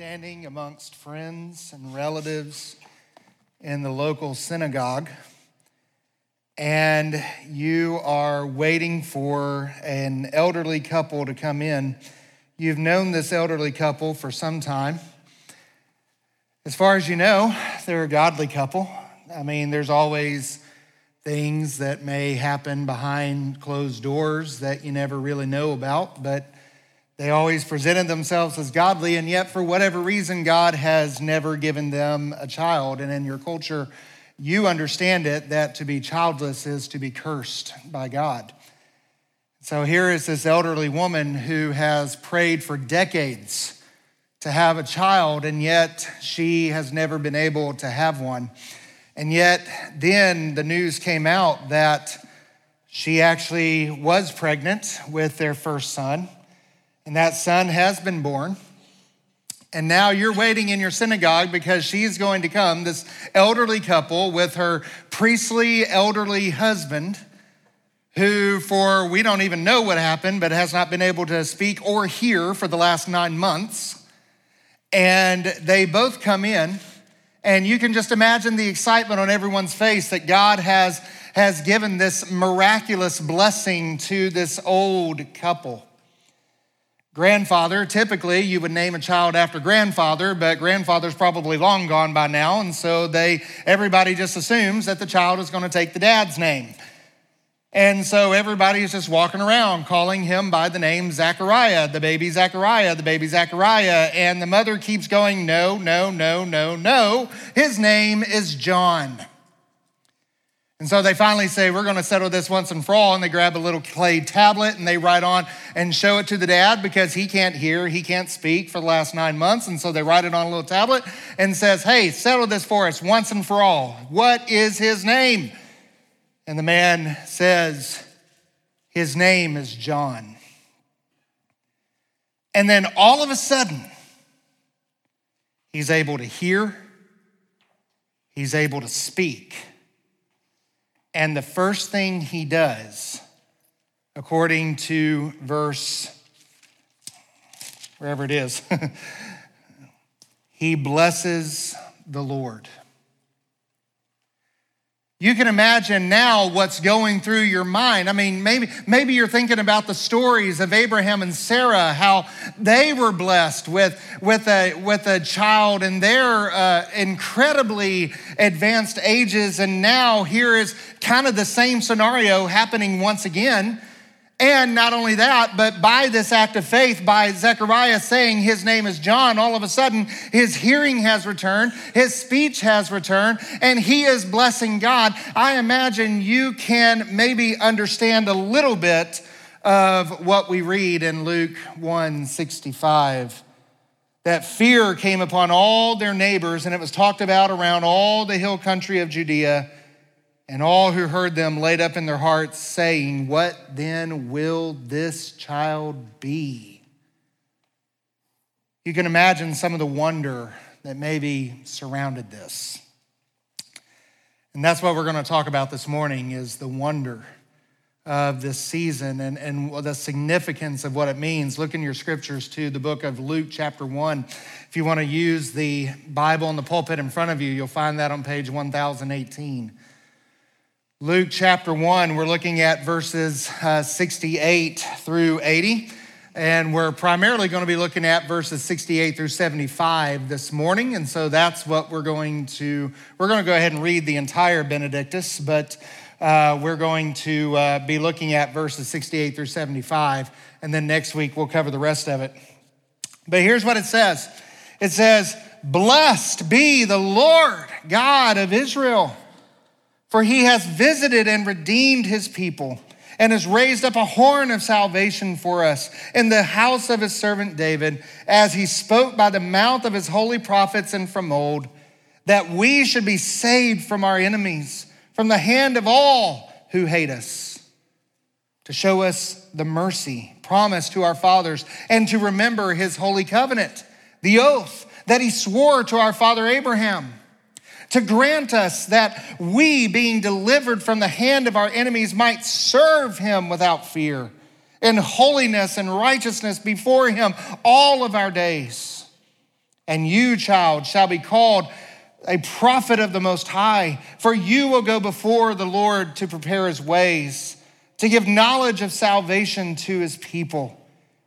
standing amongst friends and relatives in the local synagogue, and you are waiting for an elderly couple to come in. You've known this elderly couple for some time. As far as you know, they're a godly couple. I mean, there's always things that may happen behind closed doors that you never really know about, but they always presented themselves as godly, and yet, for whatever reason, God has never given them a child. And in your culture, you understand it that to be childless is to be cursed by God. So here is this elderly woman who has prayed for decades to have a child, and yet she has never been able to have one. And yet, then the news came out that she actually was pregnant with their first son and that son has been born. And now you're waiting in your synagogue because she's going to come, this elderly couple with her priestly elderly husband, who, for we don't even know what happened, but has not been able to speak or hear for the last nine months. And they both come in, and you can just imagine the excitement on everyone's face that God has, has given this miraculous blessing to this old couple. Grandfather, typically you would name a child after grandfather, but grandfather's probably long gone by now, and so they everybody just assumes that the child is going to take the dad's name. And so everybody is just walking around calling him by the name Zachariah, the baby Zachariah, the baby Zachariah. And the mother keeps going, no, no, no, no, no. His name is John. And so they finally say, We're going to settle this once and for all. And they grab a little clay tablet and they write on and show it to the dad because he can't hear, he can't speak for the last nine months. And so they write it on a little tablet and says, Hey, settle this for us once and for all. What is his name? And the man says, His name is John. And then all of a sudden, he's able to hear, he's able to speak and the first thing he does, according to verse, wherever it is, he blesses the Lord. You can imagine now what's going through your mind. I mean, maybe, maybe you're thinking about the stories of Abraham and Sarah, how they were blessed with, with, a, with a child in their uh, incredibly advanced ages. And now here is kind of the same scenario happening once again. And not only that, but by this act of faith, by Zechariah saying his name is John, all of a sudden his hearing has returned, his speech has returned, and he is blessing God. I imagine you can maybe understand a little bit of what we read in Luke 165 that fear came upon all their neighbors, and it was talked about around all the hill country of Judea. And all who heard them laid up in their hearts, saying, What then will this child be? You can imagine some of the wonder that maybe surrounded this. And that's what we're going to talk about this morning is the wonder of this season and, and the significance of what it means. Look in your scriptures to the book of Luke, chapter 1. If you want to use the Bible in the pulpit in front of you, you'll find that on page 1018. Luke chapter 1, we're looking at verses uh, 68 through 80. And we're primarily going to be looking at verses 68 through 75 this morning. And so that's what we're going to, we're going to go ahead and read the entire Benedictus, but uh, we're going to uh, be looking at verses 68 through 75. And then next week we'll cover the rest of it. But here's what it says it says, Blessed be the Lord God of Israel for he has visited and redeemed his people and has raised up a horn of salvation for us in the house of his servant David, as he spoke by the mouth of his holy prophets and from old, that we should be saved from our enemies, from the hand of all who hate us, to show us the mercy promised to our fathers, and to remember his holy covenant, the oath that he swore to our father Abraham to grant us that we, being delivered from the hand of our enemies, might serve him without fear in holiness and righteousness before him all of our days. And you, child, shall be called a prophet of the Most High, for you will go before the Lord to prepare his ways, to give knowledge of salvation to his people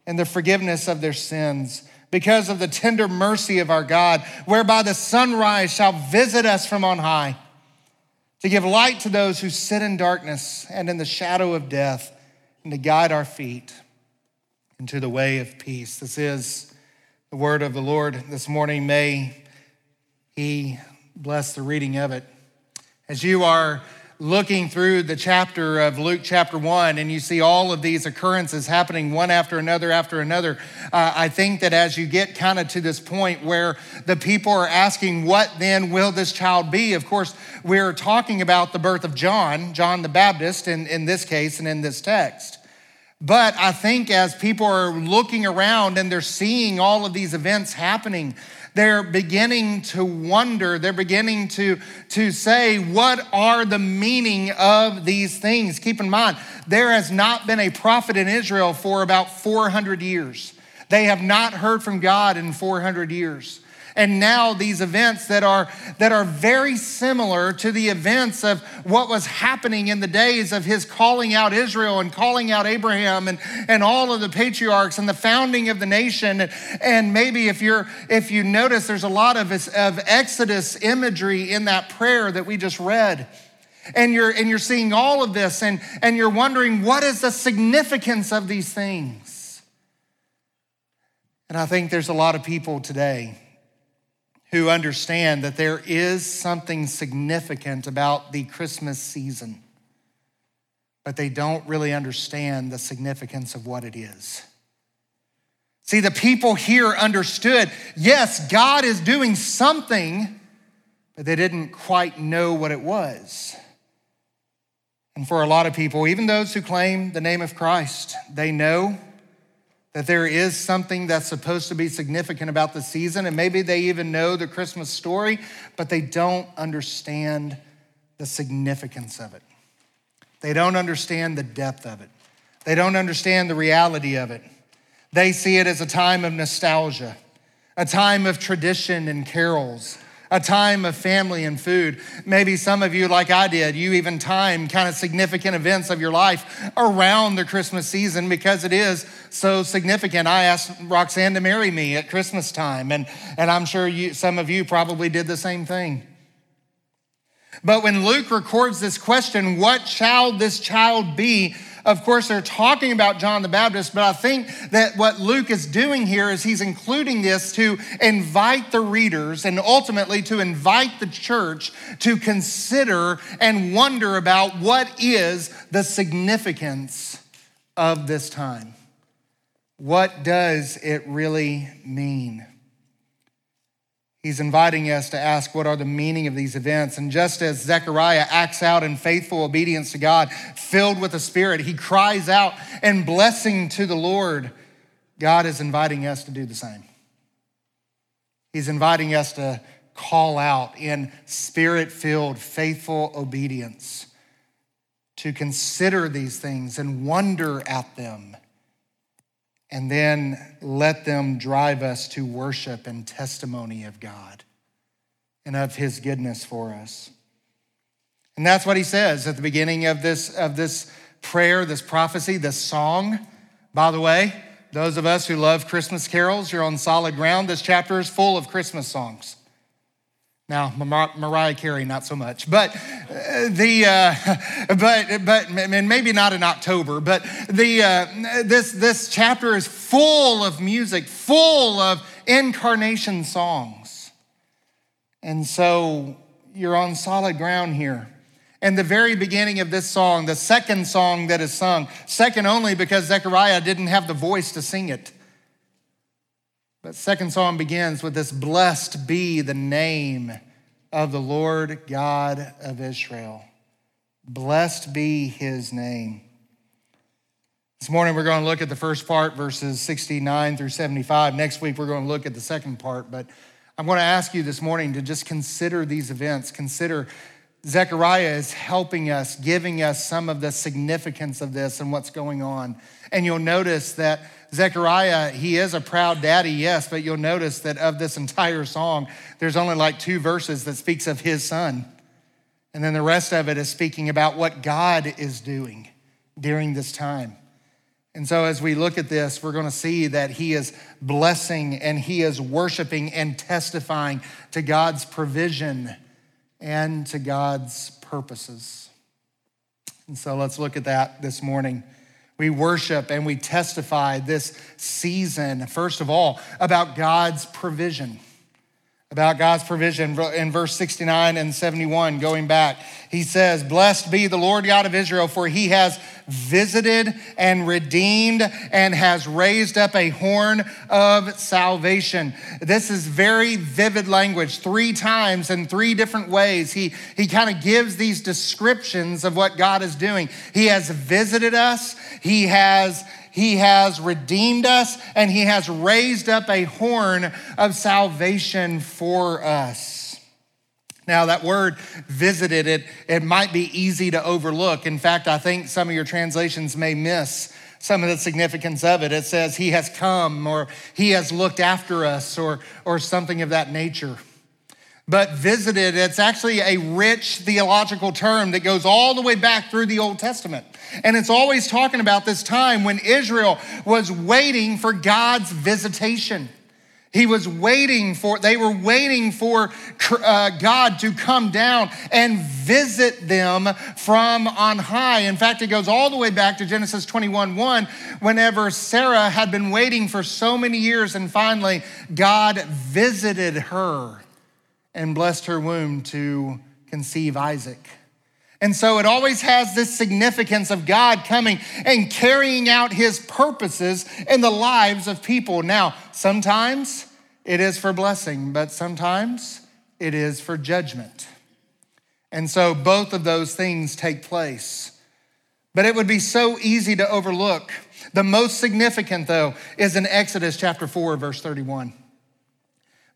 and the forgiveness of their sins, because of the tender mercy of our God, whereby the sunrise shall visit us from on high, to give light to those who sit in darkness and in the shadow of death, and to guide our feet into the way of peace. This is the word of the Lord this morning. May He bless the reading of it. As you are looking through the chapter of Luke, chapter one, and you see all of these occurrences happening one after another after another, uh, I think that as you get kind of to this point where the people are asking, What then will this child be? Of course, we're talking about the birth of John, John the Baptist, in, in this case and in this text. But I think as people are looking around and they're seeing all of these events happening, they're beginning to wonder, they're beginning to, to say, what are the meaning of these things? Keep in mind, there has not been a prophet in Israel for about 400 years. They have not heard from God in 400 years and now these events that are that are very similar to the events of what was happening in the days of his calling out Israel and calling out Abraham and, and all of the patriarchs and the founding of the nation. And maybe if you're if you notice there's a lot of, of Exodus imagery in that prayer that we just read. And you're and you're seeing all of this and and you're wondering what is the significance of these things? And I think there's a lot of people today who understand that there is something significant about the Christmas season, but they don't really understand the significance of what it is. See, the people here understood yes, God is doing something, but they didn't quite know what it was. And for a lot of people, even those who claim the name of Christ, they know that there is something that's supposed to be significant about the season, and maybe they even know the Christmas story, but they don't understand the significance of it. They don't understand the depth of it. They don't understand the reality of it. They see it as a time of nostalgia, a time of tradition and carols, a time of family and food. Maybe some of you, like I did, you even time kind of significant events of your life around the Christmas season because it is so significant. I asked Roxanne to marry me at Christmas time, and, and I'm sure you, some of you probably did the same thing. But when Luke records this question, what shall this child be? Of course, they're talking about John the Baptist, but I think that what Luke is doing here is he's including this to invite the readers and ultimately to invite the church to consider and wonder about what is the significance of this time. What does it really mean? He's inviting us to ask what are the meaning of these events. And just as Zechariah acts out in faithful obedience to God, filled with the Spirit, he cries out in blessing to the Lord. God is inviting us to do the same. He's inviting us to call out in spirit filled, faithful obedience, to consider these things and wonder at them and then let them drive us to worship and testimony of God and of his goodness for us. And that's what he says at the beginning of this, of this prayer, this prophecy, this song. By the way, those of us who love Christmas carols, you're on solid ground. This chapter is full of Christmas songs. Now, Mariah Carey, not so much, but uh, the uh, but but and maybe not in October, but the uh, this this chapter is full of music, full of incarnation songs, and so you're on solid ground here. And the very beginning of this song, the second song that is sung, second only because Zechariah didn't have the voice to sing it. But second psalm begins with this blessed be the name of the Lord God of Israel. Blessed be his name. This morning we're going to look at the first part, verses 69 through 75. Next week we're going to look at the second part, but I'm going to ask you this morning to just consider these events. Consider Zechariah is helping us, giving us some of the significance of this and what's going on. And you'll notice that Zechariah, he is a proud daddy, yes, but you'll notice that of this entire song, there's only like two verses that speaks of his son. And then the rest of it is speaking about what God is doing during this time. And so, as we look at this, we're going to see that he is blessing and he is worshiping and testifying to God's provision and to God's purposes. And so, let's look at that this morning. We worship and we testify this season, first of all, about God's provision about God's provision in verse 69 and 71, going back. He says, Blessed be the Lord God of Israel, for he has visited and redeemed and has raised up a horn of salvation. This is very vivid language. Three times in three different ways, he, he kind of gives these descriptions of what God is doing. He has visited us, he has he has redeemed us and He has raised up a horn of salvation for us. Now, that word visited, it, it might be easy to overlook. In fact, I think some of your translations may miss some of the significance of it. It says, He has come, or He has looked after us, or, or something of that nature. But visited, it's actually a rich theological term that goes all the way back through the Old Testament. And it's always talking about this time when Israel was waiting for God's visitation. He was waiting for, they were waiting for uh, God to come down and visit them from on high. In fact, it goes all the way back to Genesis 21 1, whenever Sarah had been waiting for so many years, and finally God visited her and blessed her womb to conceive Isaac. And so it always has this significance of God coming and carrying out his purposes in the lives of people. Now, sometimes it is for blessing, but sometimes it is for judgment. And so both of those things take place. But it would be so easy to overlook. The most significant, though, is in Exodus chapter 4, verse 31.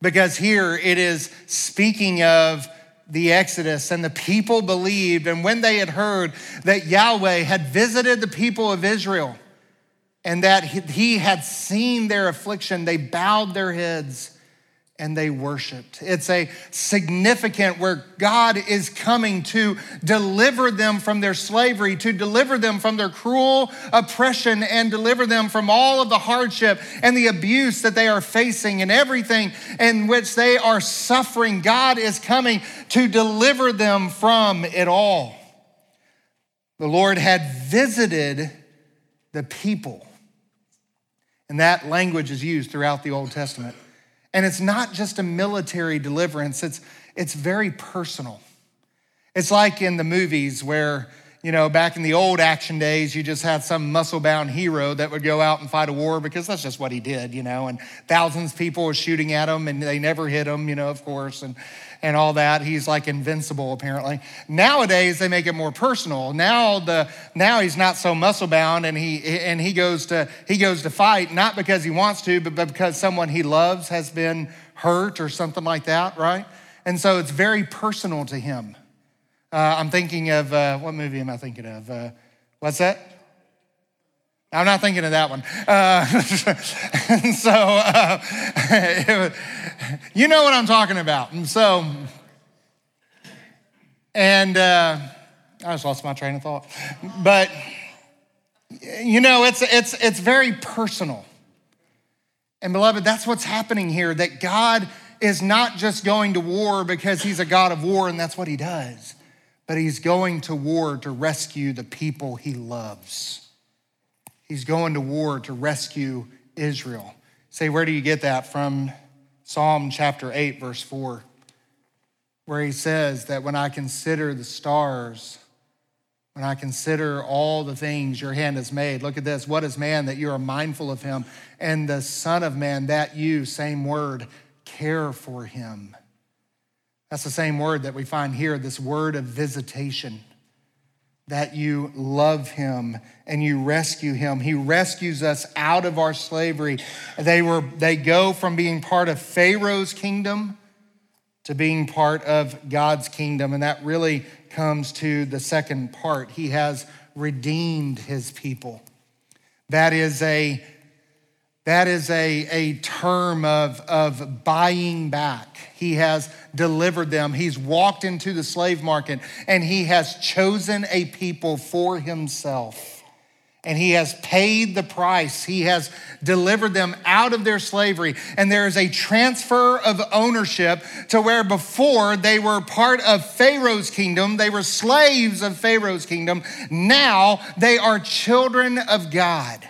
Because here it is speaking of the Exodus, and the people believed. And when they had heard that Yahweh had visited the people of Israel and that he had seen their affliction, they bowed their heads and they worshiped. It's a significant where God is coming to deliver them from their slavery, to deliver them from their cruel oppression, and deliver them from all of the hardship and the abuse that they are facing and everything in which they are suffering. God is coming to deliver them from it all. The Lord had visited the people. And that language is used throughout the Old Testament. And it's not just a military deliverance, it's, it's very personal. It's like in the movies where, you know, back in the old action days, you just had some muscle bound hero that would go out and fight a war because that's just what he did, you know, and thousands of people were shooting at him and they never hit him, you know, of course. And, and all that. He's like invincible, apparently. Nowadays, they make it more personal. Now the now he's not so muscle bound, and he and he goes to he goes to fight not because he wants to, but because someone he loves has been hurt or something like that, right? And so it's very personal to him. Uh, I'm thinking of uh, what movie am I thinking of? Uh, what's that? I'm not thinking of that one. Uh, so, uh, you know what I'm talking about. And so, and uh, I just lost my train of thought. But, you know, it's, it's, it's very personal. And, beloved, that's what's happening here that God is not just going to war because he's a God of war and that's what he does, but he's going to war to rescue the people he loves. He's going to war to rescue Israel. Say, where do you get that? From Psalm chapter 8, verse 4, where he says that when I consider the stars, when I consider all the things your hand has made, look at this. What is man that you are mindful of him? And the Son of Man that you, same word, care for him. That's the same word that we find here, this word of visitation that you love him and you rescue him. He rescues us out of our slavery. They, were, they go from being part of Pharaoh's kingdom to being part of God's kingdom. And that really comes to the second part. He has redeemed his people. That is a that is a, a term of, of buying back. He has delivered them. He's walked into the slave market and he has chosen a people for himself and he has paid the price. He has delivered them out of their slavery. And there is a transfer of ownership to where before they were part of Pharaoh's kingdom, they were slaves of Pharaoh's kingdom. Now they are children of God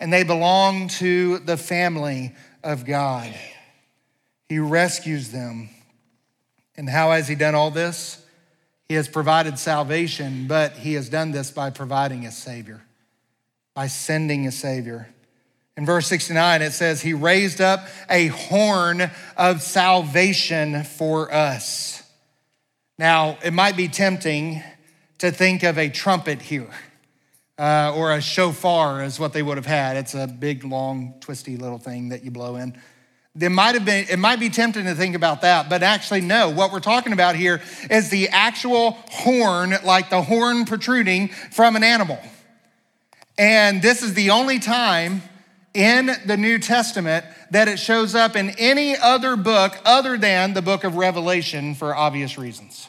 and they belong to the family of God. He rescues them. And how has he done all this? He has provided salvation, but he has done this by providing a Savior by sending a Savior. In verse 69, it says, He raised up a horn of salvation for us. Now, it might be tempting to think of a trumpet here, uh, or a shofar is what they would have had. It's a big, long, twisty little thing that you blow in. It might have been, it might be tempting to think about that, but actually, no. What we're talking about here is the actual horn, like the horn protruding from an animal. And this is the only time in the New Testament that it shows up in any other book other than the book of Revelation for obvious reasons.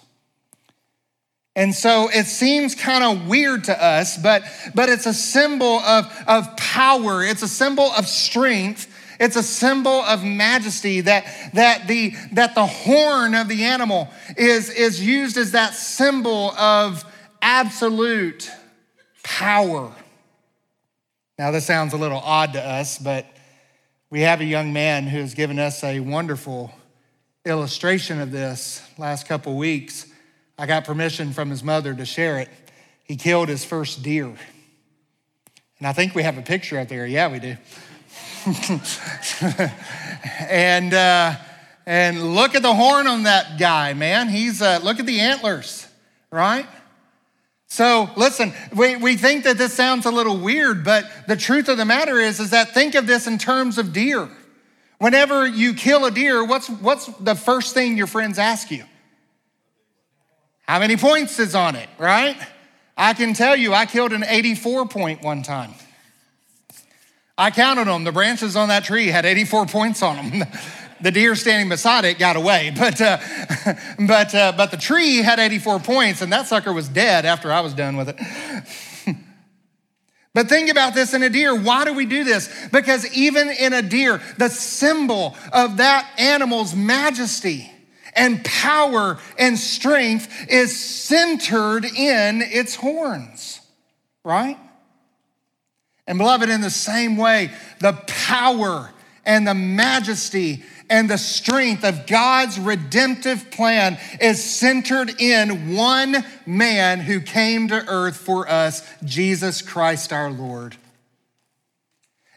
And so it seems kind of weird to us, but, but it's a symbol of, of power, it's a symbol of strength. It's a symbol of majesty that, that, the, that the horn of the animal is, is used as that symbol of absolute power. Now, this sounds a little odd to us, but we have a young man who has given us a wonderful illustration of this last couple weeks. I got permission from his mother to share it. He killed his first deer. And I think we have a picture out there. Yeah, we do. and, uh, and look at the horn on that guy, man. He's, uh, look at the antlers, right? So listen, we, we think that this sounds a little weird, but the truth of the matter is, is that think of this in terms of deer. Whenever you kill a deer, what's, what's the first thing your friends ask you? How many points is on it, right? I can tell you, I killed an 84 point one time. I counted them. The branches on that tree had 84 points on them. the deer standing beside it got away, but uh, but uh, but the tree had 84 points, and that sucker was dead after I was done with it. but think about this in a deer. Why do we do this? Because even in a deer, the symbol of that animal's majesty and power and strength is centered in its horns, right? And beloved, in the same way, the power and the majesty and the strength of God's redemptive plan is centered in one man who came to earth for us, Jesus Christ our Lord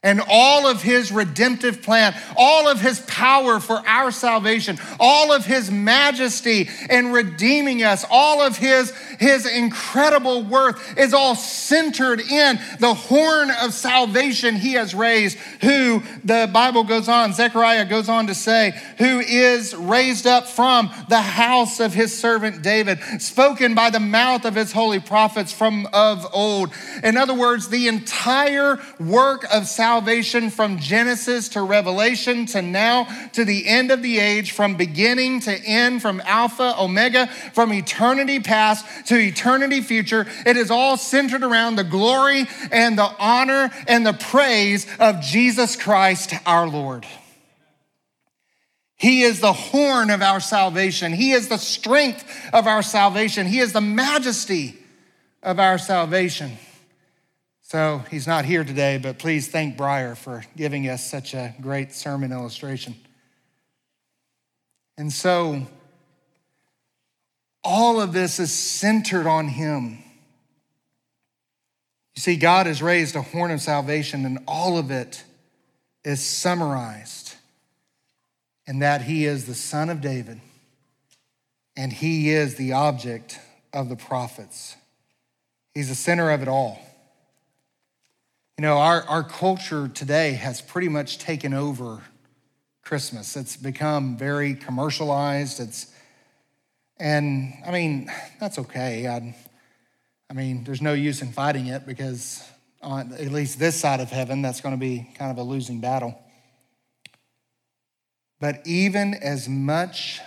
and all of his redemptive plan, all of his power for our salvation, all of his majesty in redeeming us, all of his, his incredible worth is all centered in the horn of salvation he has raised, who the Bible goes on, Zechariah goes on to say, who is raised up from the house of his servant David, spoken by the mouth of his holy prophets from of old. In other words, the entire work of salvation salvation from Genesis to Revelation to now to the end of the age, from beginning to end, from Alpha, Omega, from eternity past to eternity future. It is all centered around the glory and the honor and the praise of Jesus Christ our Lord. He is the horn of our salvation. He is the strength of our salvation. He is the majesty of our salvation. So he's not here today, but please thank Briar for giving us such a great sermon illustration. And so all of this is centered on him. You see, God has raised a horn of salvation, and all of it is summarized in that he is the son of David and he is the object of the prophets. He's the center of it all. You know, our, our culture today has pretty much taken over Christmas. It's become very commercialized. It's And I mean, that's okay. I, I mean, there's no use in fighting it because on at least this side of heaven, that's going to be kind of a losing battle. But even as much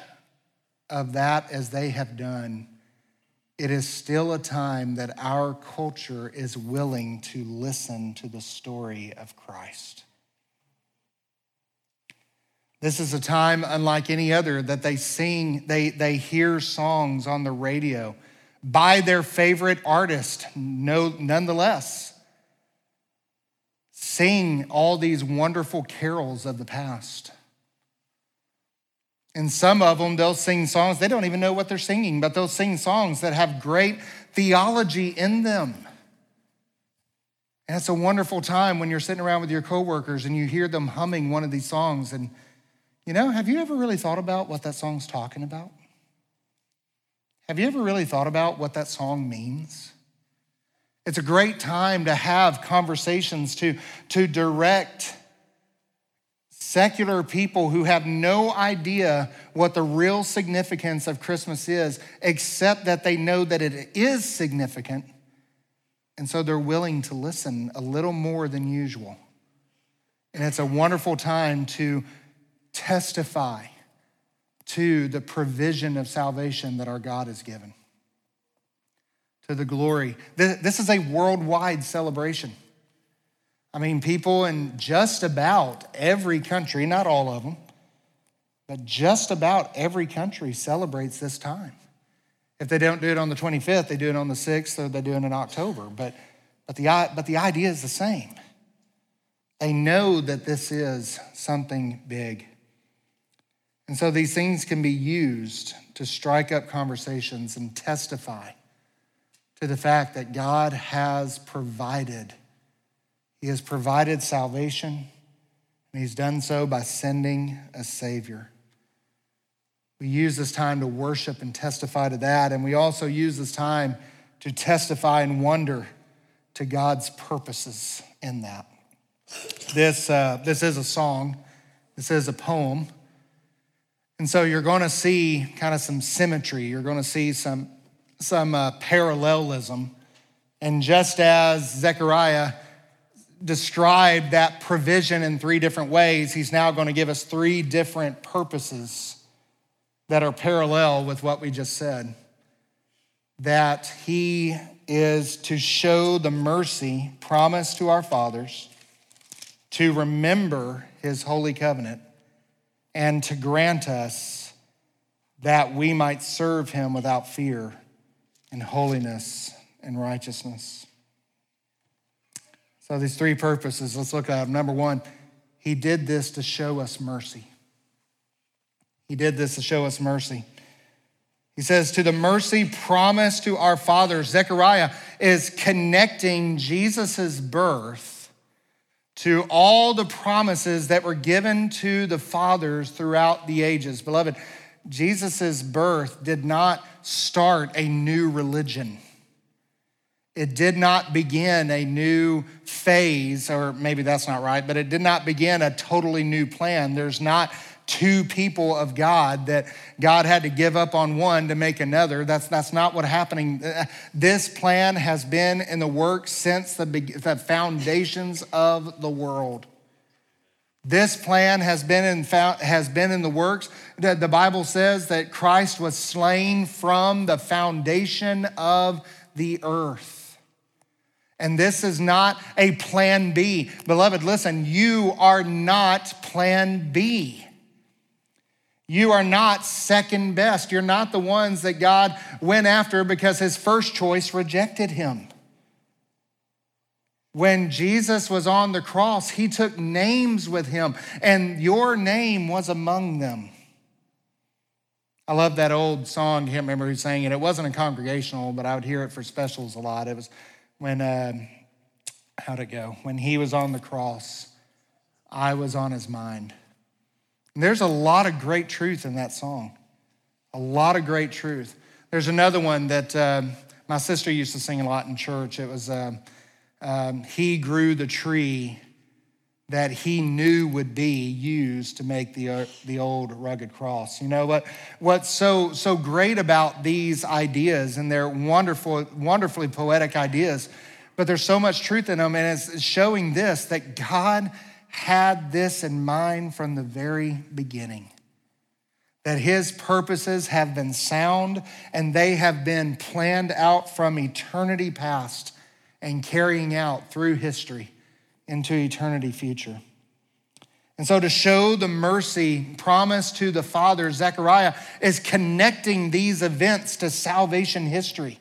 of that as they have done, it is still a time that our culture is willing to listen to the story of Christ. This is a time unlike any other that they sing, they, they hear songs on the radio by their favorite artist, no, nonetheless. Sing all these wonderful carols of the past. And some of them, they'll sing songs, they don't even know what they're singing, but they'll sing songs that have great theology in them. And it's a wonderful time when you're sitting around with your coworkers and you hear them humming one of these songs. And, you know, have you ever really thought about what that song's talking about? Have you ever really thought about what that song means? It's a great time to have conversations, to, to direct secular people who have no idea what the real significance of Christmas is, except that they know that it is significant. And so they're willing to listen a little more than usual. And it's a wonderful time to testify to the provision of salvation that our God has given, to the glory. This is a worldwide celebration. I mean, people in just about every country, not all of them, but just about every country celebrates this time. If they don't do it on the 25th, they do it on the 6th or they do it in October. But, but, the, but the idea is the same. They know that this is something big. And so these things can be used to strike up conversations and testify to the fact that God has provided he has provided salvation, and He's done so by sending a Savior. We use this time to worship and testify to that, and we also use this time to testify and wonder to God's purposes in that. This, uh, this is a song, this is a poem. And so you're going to see kind of some symmetry, you're going to see some, some uh, parallelism. And just as Zechariah described that provision in three different ways, he's now going to give us three different purposes that are parallel with what we just said. That he is to show the mercy promised to our fathers, to remember his holy covenant, and to grant us that we might serve him without fear in holiness and righteousness. So, these three purposes, let's look at them. Number one, he did this to show us mercy. He did this to show us mercy. He says, to the mercy promised to our fathers, Zechariah is connecting Jesus' birth to all the promises that were given to the fathers throughout the ages. Beloved, Jesus' birth did not start a new religion. It did not begin a new phase, or maybe that's not right, but it did not begin a totally new plan. There's not two people of God that God had to give up on one to make another. That's, that's not what happening. This plan has been in the works since the, the foundations of the world. This plan has been in, has been in the works. The Bible says that Christ was slain from the foundation of the earth. And this is not a plan B. Beloved, listen, you are not plan B. You are not second best. You're not the ones that God went after because his first choice rejected him. When Jesus was on the cross, he took names with him, and your name was among them. I love that old song. I can't remember who sang it. It wasn't a congregational, but I would hear it for specials a lot. It was when, uh, how'd it go? When he was on the cross, I was on his mind. And there's a lot of great truth in that song, a lot of great truth. There's another one that uh, my sister used to sing a lot in church. It was, uh, um, He grew the tree that he knew would be used to make the, uh, the old rugged cross. You know what? What's so so great about these ideas, and they're wonderful, wonderfully poetic ideas, but there's so much truth in them, and it's showing this that God had this in mind from the very beginning. That his purposes have been sound and they have been planned out from eternity past and carrying out through history into eternity future. And so, to show the mercy promised to the Father, Zechariah is connecting these events to salvation history.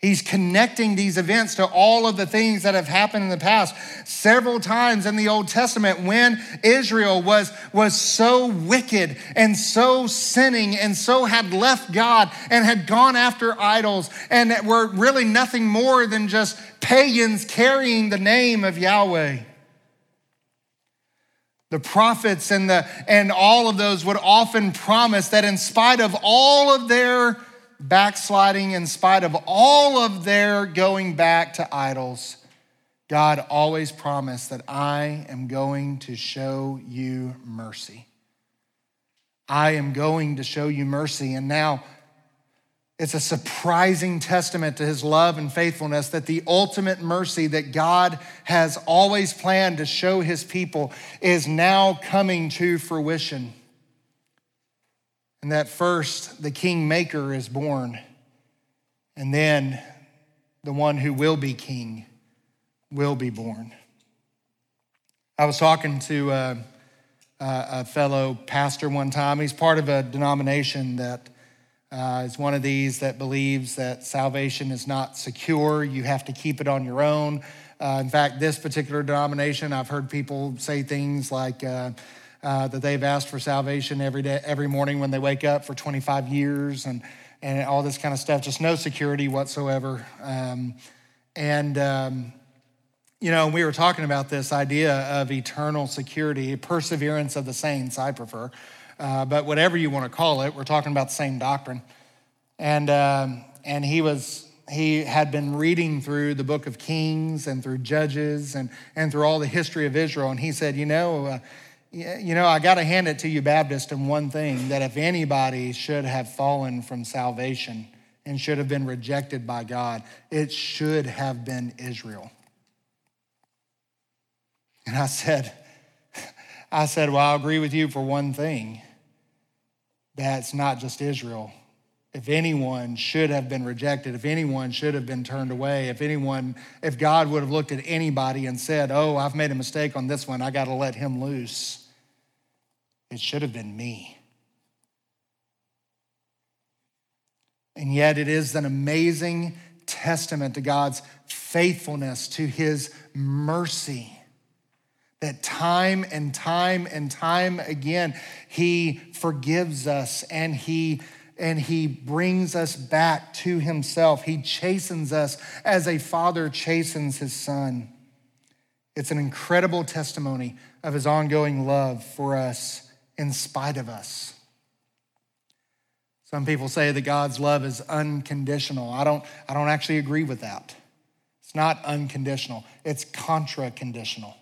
He's connecting these events to all of the things that have happened in the past. Several times in the Old Testament, when Israel was, was so wicked and so sinning and so had left God and had gone after idols and were really nothing more than just pagans carrying the name of Yahweh. The prophets and, the, and all of those would often promise that in spite of all of their backsliding, in spite of all of their going back to idols, God always promised that I am going to show you mercy. I am going to show you mercy. And now it's a surprising testament to his love and faithfulness that the ultimate mercy that God has always planned to show his people is now coming to fruition. And that first, the king maker is born, and then the one who will be king will be born. I was talking to a, a fellow pastor one time. He's part of a denomination that uh, is one of these that believes that salvation is not secure. You have to keep it on your own. Uh, in fact, this particular denomination, I've heard people say things like, uh, uh, that they've asked for salvation every day, every morning when they wake up for 25 years, and and all this kind of stuff. Just no security whatsoever. Um, and um, you know, we were talking about this idea of eternal security, perseverance of the saints. I prefer, uh, but whatever you want to call it, we're talking about the same doctrine. And um, and he was he had been reading through the book of Kings and through Judges and, and through all the history of Israel. And he said, You know, uh, you know, I got to hand it to you, Baptist, in one thing that if anybody should have fallen from salvation and should have been rejected by God, it should have been Israel. And I said, I said, well, I'll agree with you for one thing. That's not just Israel. If anyone should have been rejected, if anyone should have been turned away, if anyone, if God would have looked at anybody and said, Oh, I've made a mistake on this one, I got to let him loose, it should have been me. And yet, it is an amazing testament to God's faithfulness, to his mercy, that time and time and time again, he forgives us and he and he brings us back to himself. He chastens us as a father chastens his son. It's an incredible testimony of his ongoing love for us in spite of us. Some people say that God's love is unconditional. I don't, I don't actually agree with that. It's not unconditional, it's contra conditional.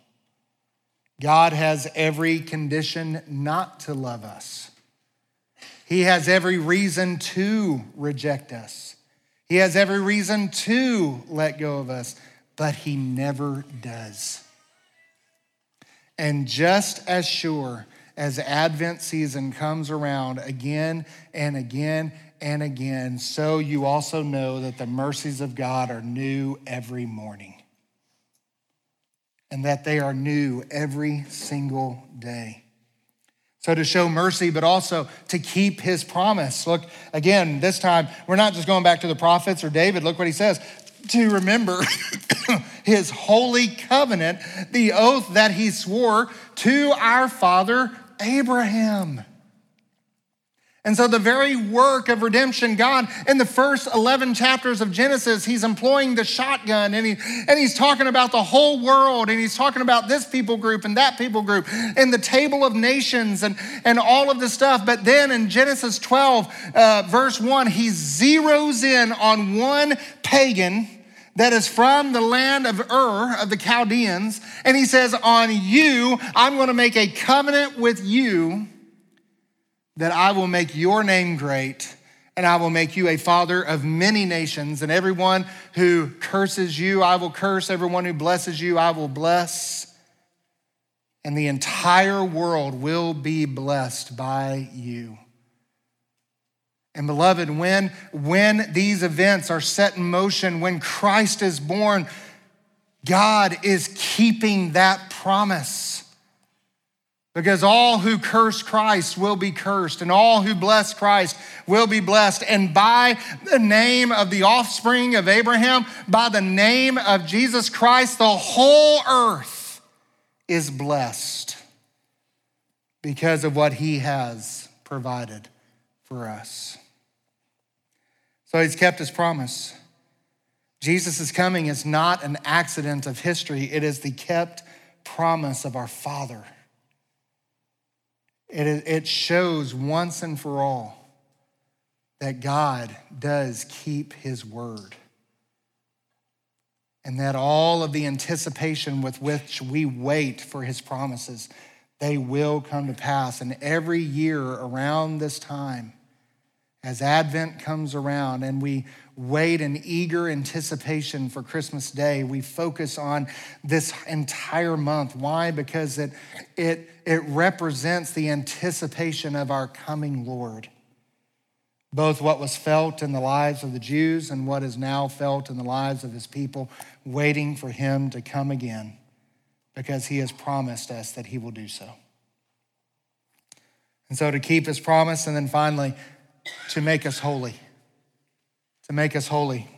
God has every condition not to love us. He has every reason to reject us. He has every reason to let go of us, but He never does. And just as sure as Advent season comes around again and again and again, so you also know that the mercies of God are new every morning and that they are new every single day. So, to show mercy, but also to keep his promise. Look, again, this time, we're not just going back to the prophets or David. Look what he says to remember his holy covenant, the oath that he swore to our father Abraham. And so, the very work of redemption, God, in the first 11 chapters of Genesis, He's employing the shotgun and, he, and He's talking about the whole world and He's talking about this people group and that people group and the table of nations and, and all of this stuff. But then in Genesis 12, uh, verse 1, He zeroes in on one pagan that is from the land of Ur of the Chaldeans. And he says, On you, I'm going to make a covenant with you that I will make your name great and I will make you a father of many nations. And everyone who curses you, I will curse. Everyone who blesses you, I will bless. And the entire world will be blessed by you. And beloved, when, when these events are set in motion, when Christ is born, God is keeping that promise. Because all who curse Christ will be cursed, and all who bless Christ will be blessed. And by the name of the offspring of Abraham, by the name of Jesus Christ, the whole earth is blessed because of what he has provided for us. So he's kept his promise. Jesus' coming is not an accident of history, it is the kept promise of our Father. It, it shows once and for all that God does keep his word. And that all of the anticipation with which we wait for his promises, they will come to pass. And every year around this time, as Advent comes around and we wait in eager anticipation for Christmas Day, we focus on this entire month. Why? Because it, it, it represents the anticipation of our coming Lord. Both what was felt in the lives of the Jews and what is now felt in the lives of his people, waiting for him to come again because he has promised us that he will do so. And so, to keep his promise, and then finally, to make us holy. To make us holy.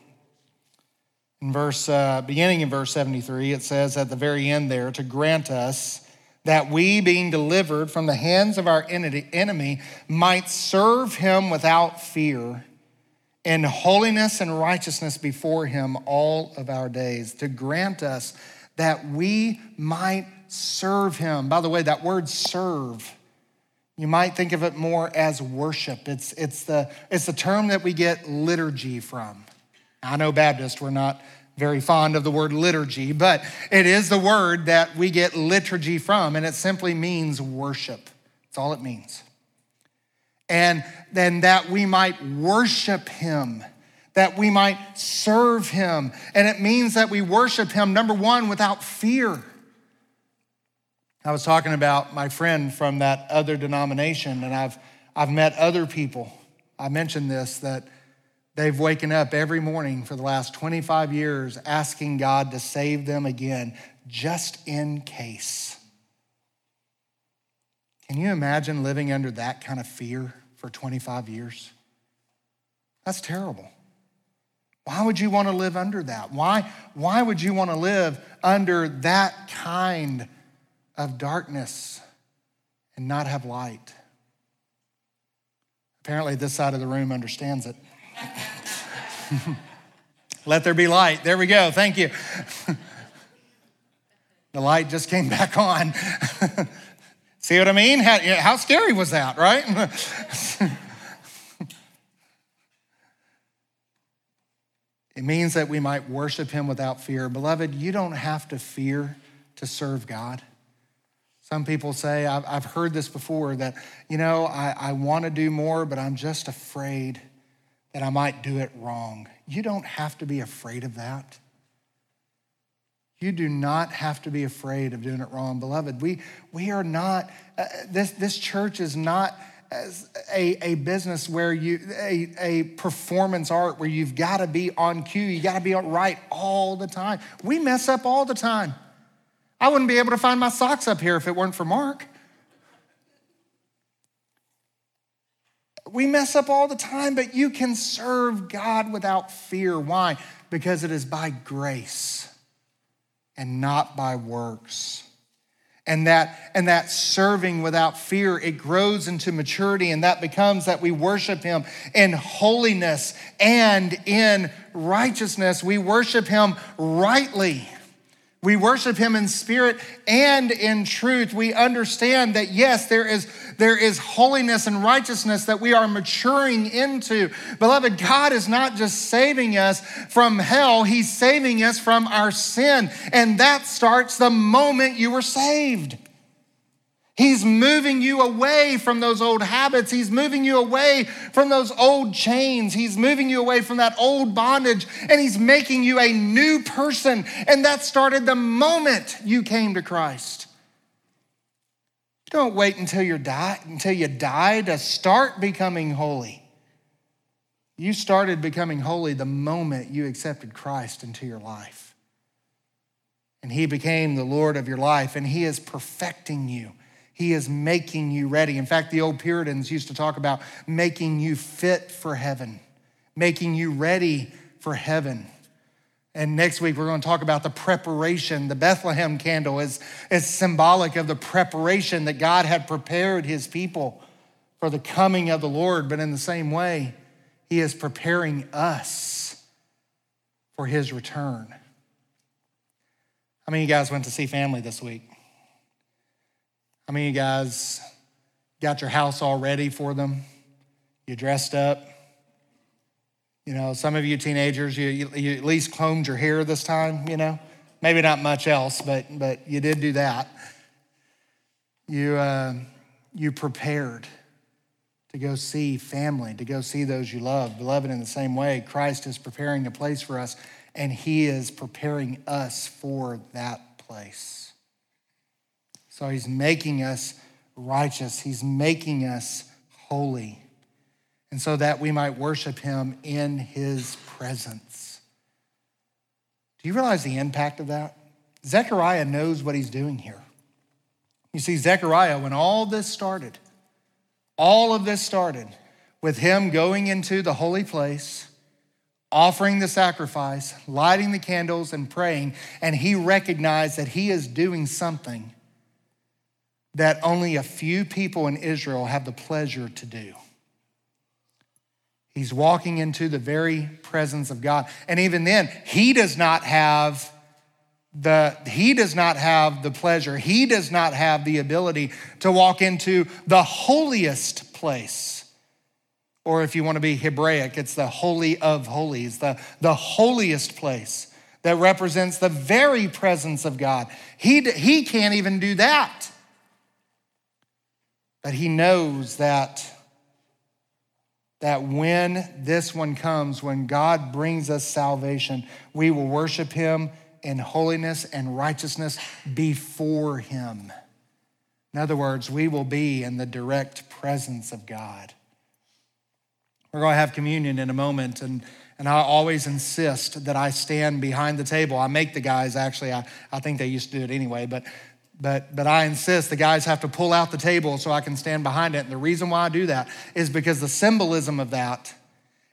In verse, uh, beginning in verse 73, it says at the very end there, to grant us that we, being delivered from the hands of our enemy, might serve him without fear in holiness and righteousness before him all of our days. To grant us that we might serve him. By the way, that word serve you might think of it more as worship. It's, it's, the, it's the term that we get liturgy from. I know Baptists, we're not very fond of the word liturgy, but it is the word that we get liturgy from, and it simply means worship. That's all it means. And then that we might worship him, that we might serve him. And it means that we worship him, number one, without fear. I was talking about my friend from that other denomination, and I've, I've met other people. I mentioned this that they've waken up every morning for the last 25 years asking God to save them again, just in case. Can you imagine living under that kind of fear for 25 years? That's terrible. Why would you want to live under that? Why, why would you want to live under that kind of darkness and not have light. Apparently, this side of the room understands it. Let there be light. There we go. Thank you. the light just came back on. See what I mean? How, how scary was that, right? it means that we might worship him without fear. Beloved, you don't have to fear to serve God. Some people say, I've, I've heard this before, that, you know, I, I want to do more, but I'm just afraid that I might do it wrong. You don't have to be afraid of that. You do not have to be afraid of doing it wrong. Beloved, we, we are not, uh, this, this church is not a, a business where you, a, a performance art where you've got to be on cue, you got to be right all the time. We mess up all the time. I wouldn't be able to find my socks up here if it weren't for Mark. We mess up all the time, but you can serve God without fear. Why? Because it is by grace and not by works. And that, and that serving without fear, it grows into maturity, and that becomes that we worship Him in holiness and in righteousness. We worship Him rightly We worship him in spirit and in truth. We understand that yes, there is, there is holiness and righteousness that we are maturing into. Beloved, God is not just saving us from hell, he's saving us from our sin. And that starts the moment you were saved. He's moving you away from those old habits. He's moving you away from those old chains. He's moving you away from that old bondage and he's making you a new person. And that started the moment you came to Christ. Don't wait until you die until you die to start becoming holy. You started becoming holy the moment you accepted Christ into your life. And he became the Lord of your life and he is perfecting you. He is making you ready. In fact, the old Puritans used to talk about making you fit for heaven, making you ready for heaven. And next week, we're going to talk about the preparation. The Bethlehem candle is, is symbolic of the preparation that God had prepared his people for the coming of the Lord. But in the same way, he is preparing us for his return. How many of you guys went to see family this week? Many of you guys got your house all ready for them? You dressed up? You know, some of you teenagers, you, you, you at least combed your hair this time, you know? Maybe not much else, but, but you did do that. You, uh, you prepared to go see family, to go see those you love. Beloved, in the same way, Christ is preparing a place for us, and He is preparing us for that place. So he's making us righteous, he's making us holy. And so that we might worship him in his presence. Do you realize the impact of that? Zechariah knows what he's doing here. You see, Zechariah, when all this started, all of this started with him going into the holy place, offering the sacrifice, lighting the candles, and praying, and he recognized that he is doing something that only a few people in Israel have the pleasure to do. He's walking into the very presence of God. And even then, he does not have the he does not have the pleasure. He does not have the ability to walk into the holiest place. Or if you want to be Hebraic, it's the holy of holies, the, the holiest place that represents the very presence of God. He, he can't even do that. But he knows that, that when this one comes, when God brings us salvation, we will worship him in holiness and righteousness before him. In other words, we will be in the direct presence of God. We're going to have communion in a moment, and, and I always insist that I stand behind the table. I make the guys, actually, I, I think they used to do it anyway, but but, but I insist the guys have to pull out the table so I can stand behind it. And the reason why I do that is because the symbolism of that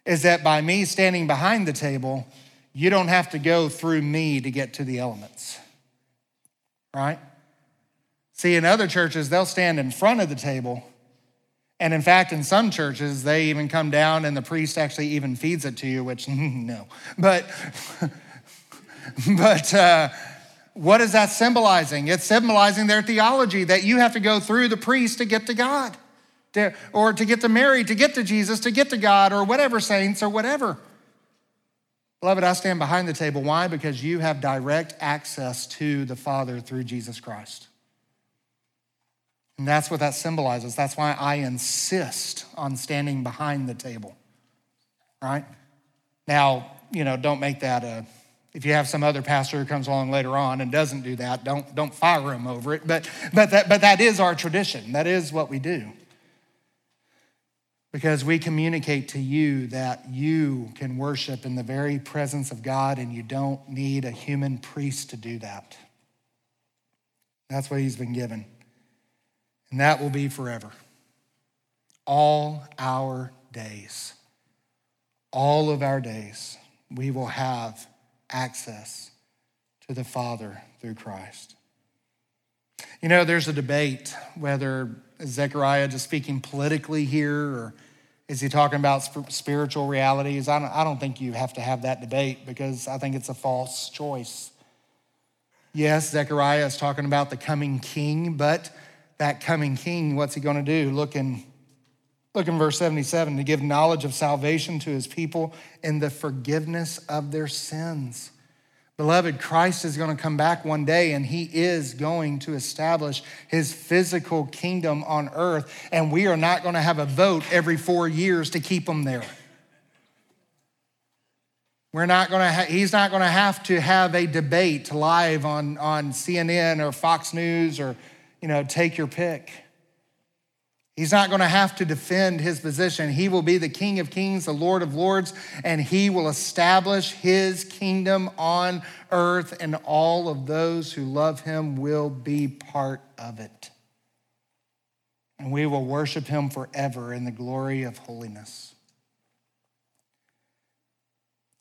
is that by me standing behind the table, you don't have to go through me to get to the elements, right? See, in other churches, they'll stand in front of the table. And in fact, in some churches, they even come down and the priest actually even feeds it to you, which, no. But, but, uh, what is that symbolizing? It's symbolizing their theology that you have to go through the priest to get to God, to, or to get to Mary, to get to Jesus, to get to God, or whatever saints or whatever. Beloved, I stand behind the table. Why? Because you have direct access to the Father through Jesus Christ. And that's what that symbolizes. That's why I insist on standing behind the table, right? Now, you know, don't make that a if you have some other pastor who comes along later on and doesn't do that, don't, don't fire him over it. But, but, that, but that is our tradition. That is what we do. Because we communicate to you that you can worship in the very presence of God and you don't need a human priest to do that. That's what he's been given. And that will be forever. All our days, all of our days, we will have access to the Father through Christ. You know, there's a debate whether Zechariah just speaking politically here or is he talking about spiritual realities? I don't, I don't think you have to have that debate because I think it's a false choice. Yes, Zechariah is talking about the coming king, but that coming king, what's he going to do? Look in, look in verse 77 to give knowledge of salvation to his people and the forgiveness of their sins. Beloved, Christ is going to come back one day and he is going to establish his physical kingdom on earth. And we are not going to have a vote every four years to keep him there. We're not going to ha- he's not going to have to have a debate live on, on CNN or Fox News or, you know, take your pick. He's not going to have to defend his position. He will be the King of Kings, the Lord of Lords, and he will establish his kingdom on earth, and all of those who love him will be part of it. And we will worship him forever in the glory of holiness.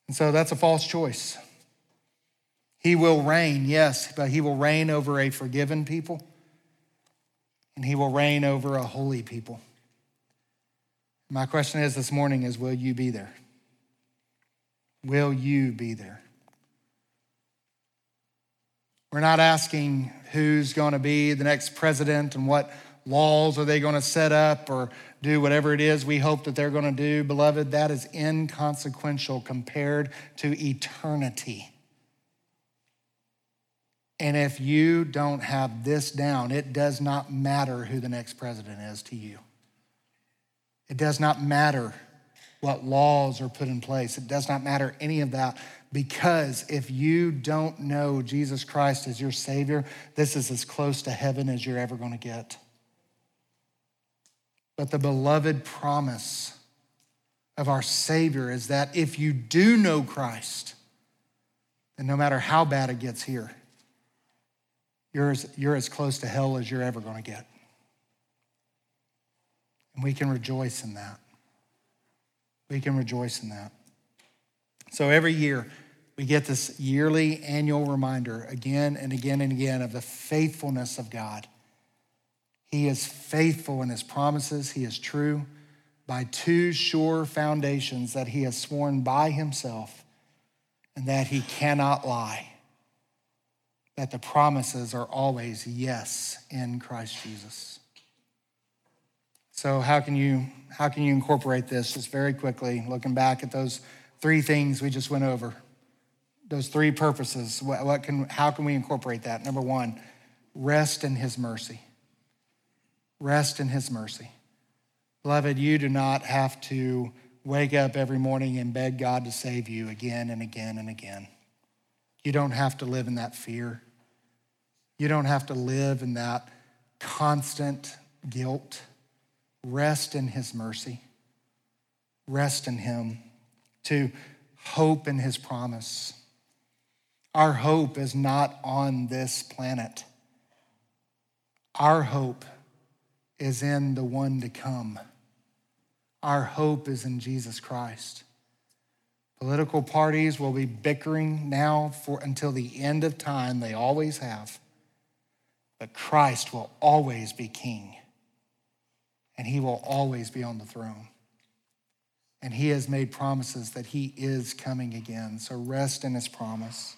And so that's a false choice. He will reign, yes, but he will reign over a forgiven people and he will reign over a holy people. My question is this morning is will you be there? Will you be there? We're not asking who's going to be the next president and what laws are they going to set up or do whatever it is we hope that they're going to do. Beloved, that is inconsequential compared to eternity. And if you don't have this down, it does not matter who the next president is to you. It does not matter what laws are put in place. It does not matter any of that because if you don't know Jesus Christ as your Savior, this is as close to heaven as you're ever going to get. But the beloved promise of our Savior is that if you do know Christ, then no matter how bad it gets here, you're as, you're as close to hell as you're ever going to get. And we can rejoice in that. We can rejoice in that. So every year, we get this yearly annual reminder again and again and again of the faithfulness of God. He is faithful in his promises, he is true by two sure foundations that he has sworn by himself and that he cannot lie that the promises are always yes in Christ Jesus. So how can you how can you incorporate this just very quickly looking back at those three things we just went over? Those three purposes. What, what can how can we incorporate that? Number 1, rest in his mercy. Rest in his mercy. Beloved, you do not have to wake up every morning and beg God to save you again and again and again. You don't have to live in that fear. You don't have to live in that constant guilt. Rest in His mercy. Rest in Him. To hope in His promise. Our hope is not on this planet. Our hope is in the one to come. Our hope is in Jesus Christ. Political parties will be bickering now for until the end of time. They always have. But Christ will always be king, and he will always be on the throne. And he has made promises that he is coming again. So rest in his promise.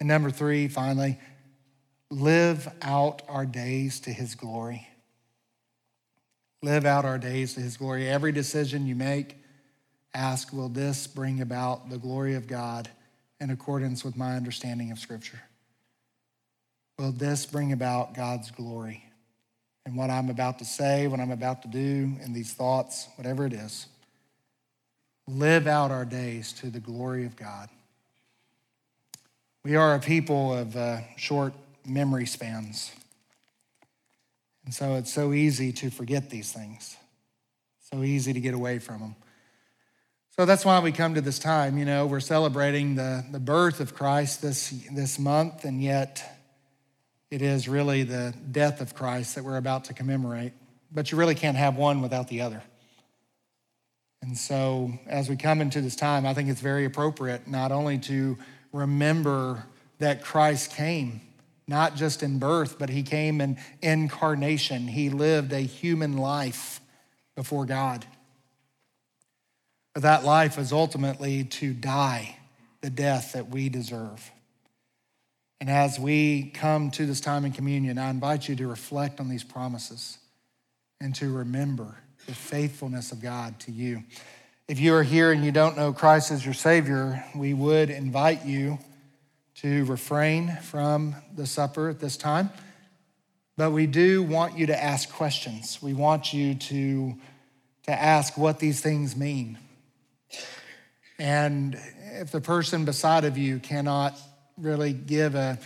And number three, finally, live out our days to his glory. Live out our days to his glory. Every decision you make, ask, will this bring about the glory of God in accordance with my understanding of Scripture? will this bring about God's glory? And what I'm about to say, what I'm about to do, and these thoughts, whatever it is, live out our days to the glory of God. We are a people of uh, short memory spans. And so it's so easy to forget these things, so easy to get away from them. So that's why we come to this time. You know, we're celebrating the, the birth of Christ this, this month, and yet it is really the death of Christ that we're about to commemorate. But you really can't have one without the other. And so, as we come into this time, I think it's very appropriate not only to remember that Christ came, not just in birth, but he came in incarnation. He lived a human life before God. But that life is ultimately to die the death that we deserve. And as we come to this time in communion, I invite you to reflect on these promises and to remember the faithfulness of God to you. If you are here and you don't know Christ as your Savior, we would invite you to refrain from the supper at this time. But we do want you to ask questions. We want you to, to ask what these things mean. And if the person beside of you cannot really give a,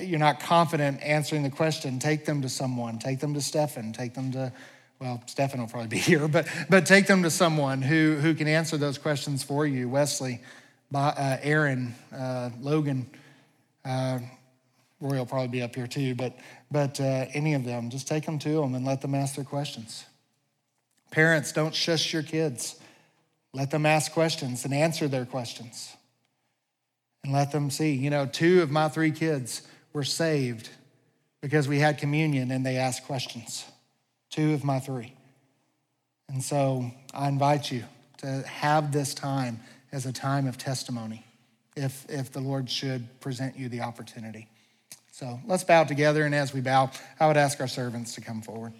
you're not confident answering the question, take them to someone. Take them to Stefan. Take them to, well, Stefan will probably be here, but, but take them to someone who, who can answer those questions for you. Wesley, uh, Aaron, uh, Logan, uh, Roy will probably be up here too, but, but uh, any of them, just take them to them and let them ask their questions. Parents, don't shush your kids. Let them ask questions and answer their questions. And let them see. You know, two of my three kids were saved because we had communion and they asked questions. Two of my three. And so I invite you to have this time as a time of testimony if, if the Lord should present you the opportunity. So let's bow together, and as we bow, I would ask our servants to come forward.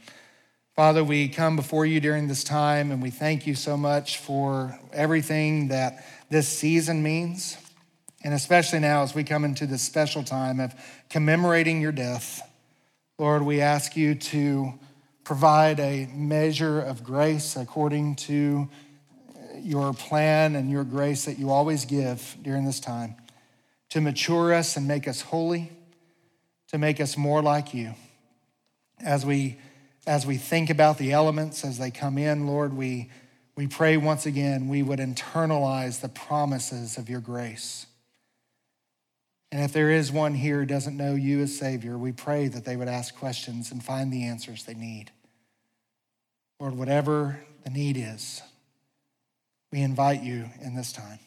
Father, we come before you during this time, and we thank you so much for everything that this season means, and especially now as we come into this special time of commemorating your death. Lord, we ask you to provide a measure of grace according to your plan and your grace that you always give during this time to mature us and make us holy to make us more like you. As we, as we think about the elements as they come in, Lord, we, we pray once again we would internalize the promises of your grace. And if there is one here who doesn't know you as Savior, we pray that they would ask questions and find the answers they need. Lord, whatever the need is, we invite you in this time.